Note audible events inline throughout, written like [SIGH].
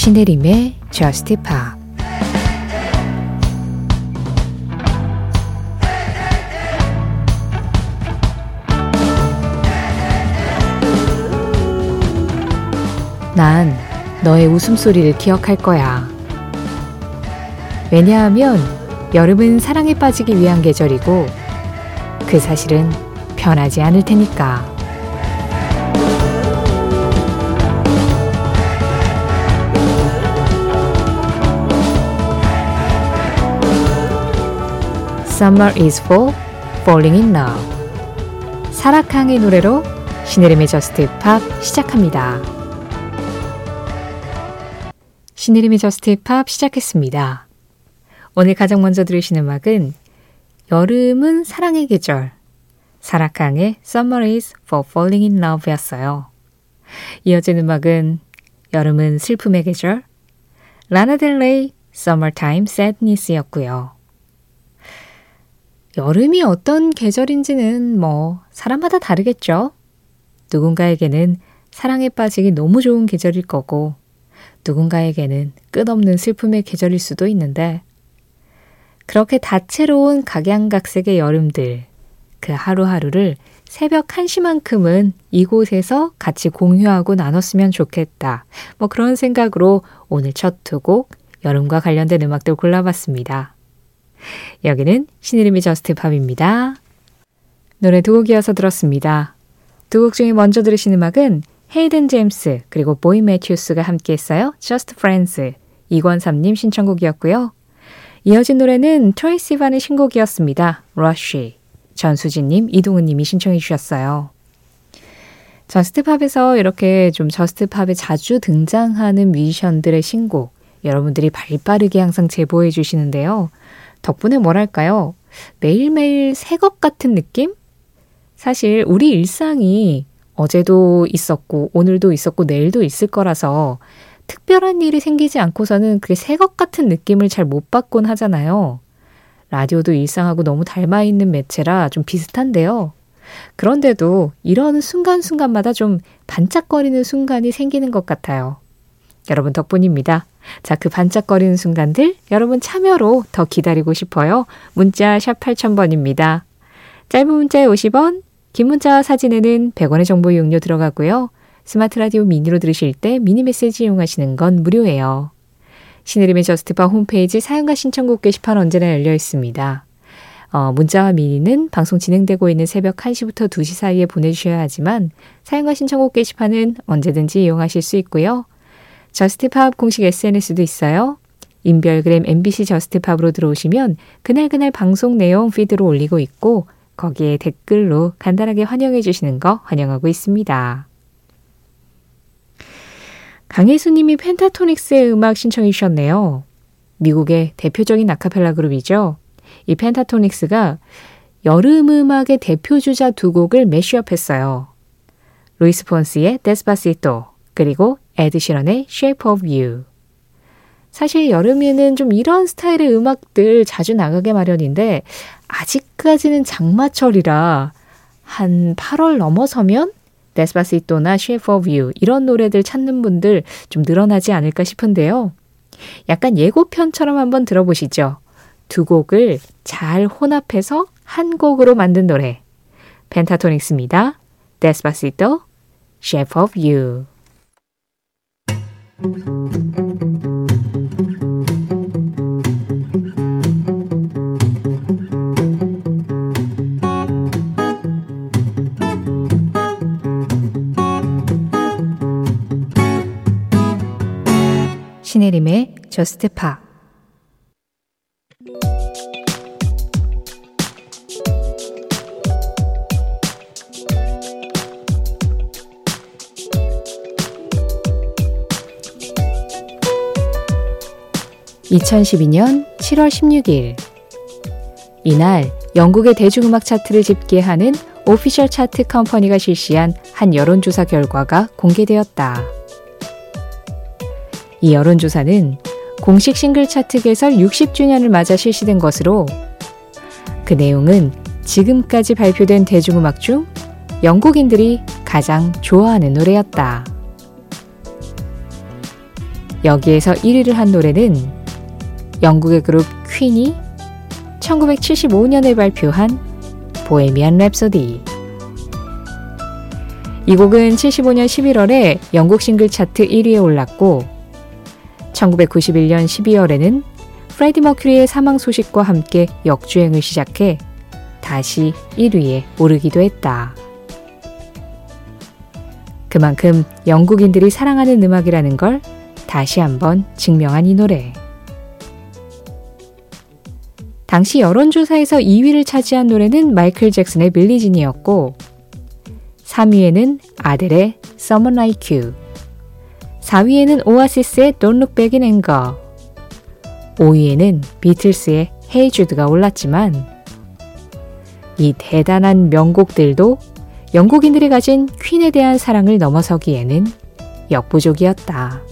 신혜림의 Just Pop 난 너의 웃음소리를 기억할 거야. 왜냐하면 여름은 사랑에 빠지기 위한 계절이고 그 사실은 변하지 않을 테니까. Summer is for falling in love. 사라캉의 노래로 신혜림의 Just Pop 시작합니다. 신혜림의 Just Pop 시작했습니다. 오늘 가장 먼저 들으신 음악은 여름은 사랑의 계절, 사라캉의 Summer is for falling in love 였어요. 이어진 음악은 여름은 슬픔의 계절, 라나델레이 Summertime Sadness 였고요. 여름이 어떤 계절인지는 뭐 사람마다 다르겠죠. 누군가에게는 사랑에 빠지기 너무 좋은 계절일 거고, 누군가에게는 끝없는 슬픔의 계절일 수도 있는데, 그렇게 다채로운 각양각색의 여름들, 그 하루하루를 새벽 1시만큼은 이곳에서 같이 공유하고 나눴으면 좋겠다. 뭐 그런 생각으로 오늘 첫 두 곡 여름과 관련된 음악들 골라봤습니다. [LAUGHS] 여기는 신혜림의 JUST POP입니다. 노래 두 곡이어서 들었습니다. 두 곡 중에 먼저 들으신 음악은 헤이든 제임스 그리고 보이 매튜스가 함께 했어요. Just Friends 이권삼님 신청곡이었고요. 이어진 노래는 트레이시 반의 신곡이었습니다. Rushy 전수진님, 이동은님이 신청해 주셨어요. 저스트팝에서 이렇게 좀 저스트팝에 자주 등장하는 뮤지션들의 신곡 여러분들이 발빠르게 항상 제보해 주시는데요. 덕분에 뭐랄까요? 매일매일 새 것 같은 느낌? 사실 우리 일상이 어제도 있었고 오늘도 있었고 내일도 있을 거라서 특별한 일이 생기지 않고서는 그게 새 것 같은 느낌을 잘 못 받곤 하잖아요. 라디오도 일상하고 너무 닮아 있는 매체라 좀 비슷한데요. 그런데도 이런 순간순간마다 좀 반짝거리는 순간이 생기는 것 같아요. 여러분 덕분입니다. 자, 그 반짝거리는 순간들 여러분 참여로 더 기다리고 싶어요. 문자 샵 8000번입니다. 짧은 문자에 50원, 긴 문자 사진에는 100원의 정보 이용료 들어가고요. 스마트 라디오 미니로 들으실 때 미니 메시지 이용하시는 건 무료예요. 신혜림의 저스트파 홈페이지 사용과 신청곡 게시판 언제나 열려 있습니다. 어, 문자와 미니는 방송 진행되고 있는 새벽 1시부터 2시 사이에 보내주셔야 하지만 사연과 신청곡 게시판은 언제든지 이용하실 수 있고요. JUST POP 공식 SNS도 있어요. 인별그램 MBC JUST POP으로 들어오시면 그날그날 방송 내용 feed로 올리고 있고 거기에 댓글로 간단하게 환영해 주시는 거 환영하고 있습니다. 강혜수님이 펜타토닉스의 음악 신청해 주셨네요. 미국의 대표적인 아카펠라 그룹이죠. 이 펜타토닉스가 여름 음악의 대표주자 두 곡을 mashup했어요. 루이스 폰스의 Despacito 그리고 에드시런의 Shape of You. 사실 여름에는 좀 이런 스타일의 음악들 자주 나가게 마련인데 아직까지는 장마철이라 한 8월 넘어서면 Despacito나 Shape of You 이런 노래들 찾는 분들 좀 늘어나지 않을까 싶은데요. 약간 예고편처럼 한번 들어보시죠. 두 곡을 잘 혼합해서 한 곡으로 만든 노래. 펜타토닉스입니다. Despacito, Shape of You. 신혜림의 JUST POP (2012년 7월 16일) 이날 영국의 대중음악 차트를 집계하는 Official Chart Company가 실시한 한 여론조사 결과가 공개되었다. 이 여론조사는 공식 싱글 차트 개설 60주년을 맞아 실시된 것으로 그 내용은 지금까지 발표된 대중음악 중 영국인들이 가장 좋아하는 노래였다. 여기에서 1위를 한 노래는 영국의 그룹 퀸이 1975년에 발표한 보헤미안 랩소디. 이 곡은 75년 11월에 영국 싱글 차트 1위에 올랐고 1991년 12월에는 프레디 머큐리의 사망 소식과 함께 역주행을 시작해 다시 1위에 오르기도 했다. 그만큼 영국인들이 사랑하는 음악이라는 걸 다시 한번 증명한 이 노래. 당시 여론조사에서 2위를 차지한 노래는 마이클 잭슨의 빌리진이었고 3위에는 아델의 Someone Like You 4위에는 오아시스의 Don't Look Back in Anger 5위에는 비틀스의 Hey Jude가 올랐지만 이 대단한 명곡들도 영국인들이 가진 퀸에 대한 사랑을 넘어서기에는 역부족이었다.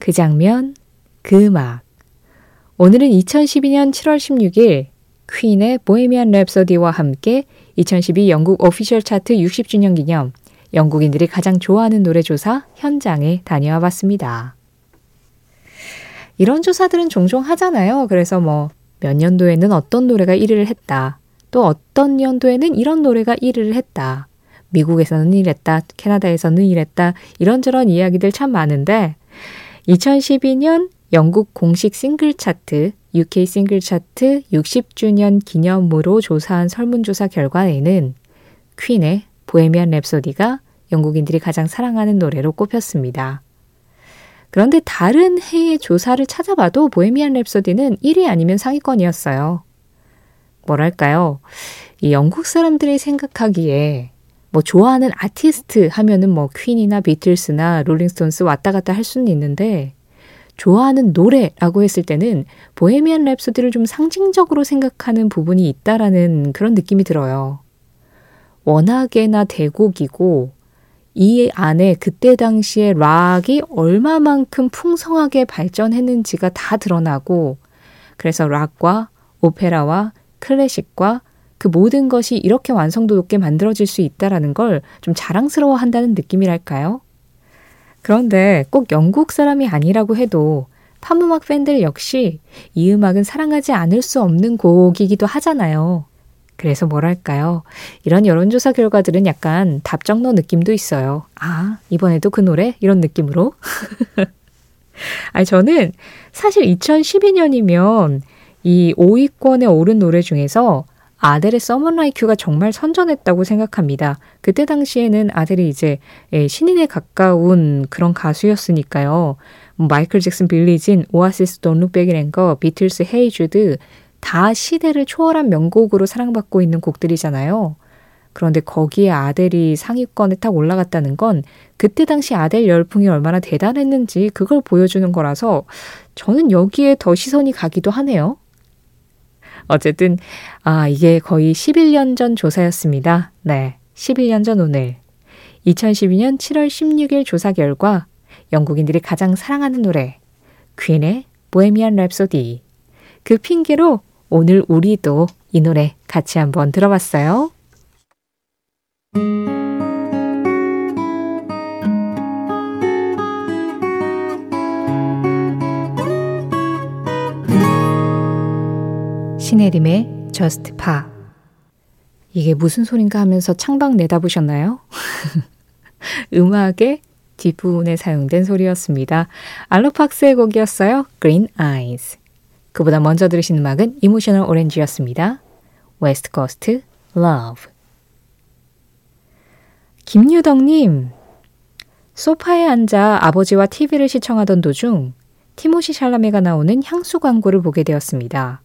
그 장면, 그 음악. 오늘은 2012년 7월 16일 퀸의 보헤미안 랩서디와 함께 2012 영국 오피셜 차트 60주년 기념 영국인들이 가장 좋아하는 노래 조사 현장에 다녀와 봤습니다. 이런 조사들은 종종 하잖아요. 그래서 뭐 몇 년도에는 어떤 노래가 1위를 했다. 또 어떤 연도에는 이런 노래가 1위를 했다. 미국에서는 이랬다. 캐나다에서는 이랬다. 이런저런 이야기들 참 많은데 2012년 영국 공식 싱글 차트, UK 싱글 차트 60주년 기념으로 조사한 설문조사 결과에는 퀸의 Bohemian Rhapsody가 영국인들이 가장 사랑하는 노래로 꼽혔습니다. 그런데 다른 해의 조사를 찾아봐도 Bohemian Rhapsody는 1위 아니면 상위권이었어요. 뭐랄까요? 이 영국 사람들이 생각하기에 뭐 좋아하는 아티스트 하면은 뭐 퀸이나 비틀스나 롤링스톤스 왔다 갔다 할 수는 있는데 좋아하는 노래라고 했을 때는 보헤미안 랩소디를 좀 상징적으로 생각하는 부분이 있다라는 그런 느낌이 들어요. 워낙에나 대곡이고 이 안에 그때 당시에 락이 얼마만큼 풍성하게 발전했는지가 다 드러나고 그래서 락과 오페라와 클래식과 그 모든 것이 이렇게 완성도 높게 만들어질 수 있다라는 걸 좀 자랑스러워 한다는 느낌이랄까요? 그런데 꼭 영국 사람이 아니라고 해도 팝음악 팬들 역시 이 음악은 사랑하지 않을 수 없는 곡이기도 하잖아요. 그래서 뭐랄까요. 이런 여론조사 결과들은 약간 답정너 느낌도 있어요. 아, 이번에도 그 노래? 이런 느낌으로. [LAUGHS] 아니, 저는 사실 2012년이면 이 5위권에 오른 노래 중에서 아델의 Like You가 정말 선전했다고 생각합니다. 그때 당시에는 아델이 이제 예, 신인에 가까운 그런 가수였으니까요. 뭐 마이클 잭슨, Billie Jean, 오아시스, in Anger, 비틀스, Hey Jude 다 시대를 초월한 명곡으로 사랑받고 있는 곡들이잖아요. 그런데 거기에 아델이 상위권에 딱 올라갔다는 건 그때 당시 아델 열풍이 얼마나 대단했는지 그걸 보여주는 거라서 저는 여기에 더 시선이 가기도 하네요. 어쨌든, 아, 이게 거의 11년 전 조사였습니다. 네. 11년 전 오늘. 2012년 7월 16일 조사 결과 영국인들이 가장 사랑하는 노래, 퀸의 보헤미안 랩소디. 그 핑계로 오늘 우리도 이 노래 같이 한번 들어봤어요. 신혜림의 Just Pa. 이게 무슨 소린가 하면서 창밖 내다보셨나요? [LAUGHS] 음악의 뒷부분에 사용된 소리였습니다. 알로 팍스의 곡이었어요. Green Eyes. 그보다 먼저 들으신 음악은 이모셔널 오렌지스였습니다. West Coast Love. 김유덕님, 소파에 앉아 아버지와 TV를 시청하던 도중 티모시 샬라메가 나오는 향수 광고를 보게 되었습니다.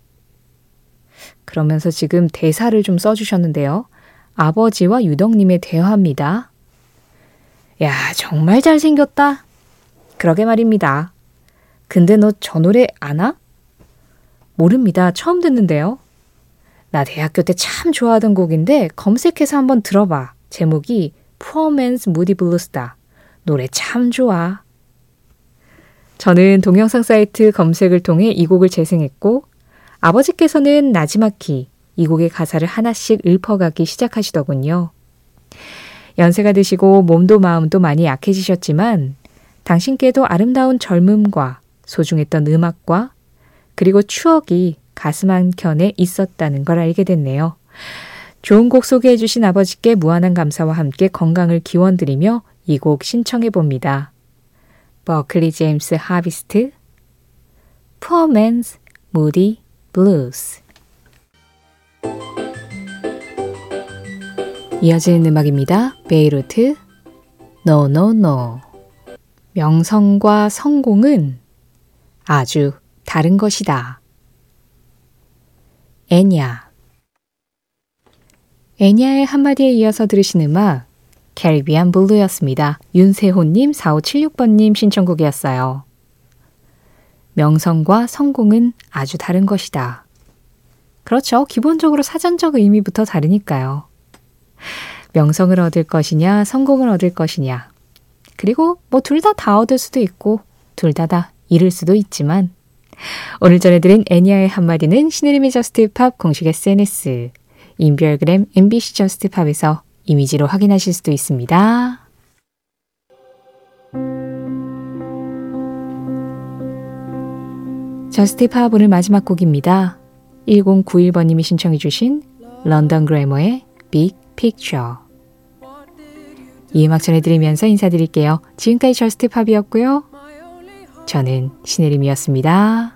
그러면서 지금 대사를 좀 써주셨는데요. 아버지와 유덕님의 대화입니다. 야, 정말 잘생겼다. 그러게 말입니다. 근데 너 저 노래 아나? 모릅니다. 처음 듣는데요. 나 대학교 때 참 좋아하던 곡인데 검색해서 한번 들어봐. 제목이 Poor Moody Blues다. 노래 참 좋아. 저는 동영상 사이트 검색을 통해 이 곡을 재생했고 아버지께서는 나지마키 이 곡의 가사를 하나씩 읊어가기 시작하시더군요. 연세가 드시고 몸도 마음도 많이 약해지셨지만 당신께도 아름다운 젊음과 소중했던 음악과 그리고 추억이 가슴 한켠에 있었다는 걸 알게 됐네요. 좋은 곡 소개해 주신 아버지께 무한한 감사와 함께 건강을 기원드리며 이 곡 신청해 봅니다. 버클리 제임스 하비스트 Poor Man's Moody Blues 이어지는 음악입니다. 베이루트 No No No 명성과 성공은 아주 다른 것이다. 애냐 애냐의 한마디에 이어서 들으신 음악 캐리비안 블루였습니다. 윤세호님 4576번님 신청곡이었어요. 명성과 성공은 아주 다른 것이다. 그렇죠. 기본적으로 사전적 의미부터 다르니까요. 명성을 얻을 것이냐, 성공을 얻을 것이냐. 그리고 뭐 둘 다다 얻을 수도 있고, 둘다다 잃을 수도 있지만, 오늘 전해드린 엔야의 한마디는 신혜림의 JUST POP 공식 SNS, 인별그램 MBC JUST POP에서 이미지로 확인하실 수도 있습니다. JUST POP 오늘 마지막 곡입니다. 1091번님이 신청해 주신 런던 그래머의 Big Picture 이 음악 전해드리면서 인사드릴게요. 지금까지 JUST POP이었고요. 저는 신혜림이었습니다.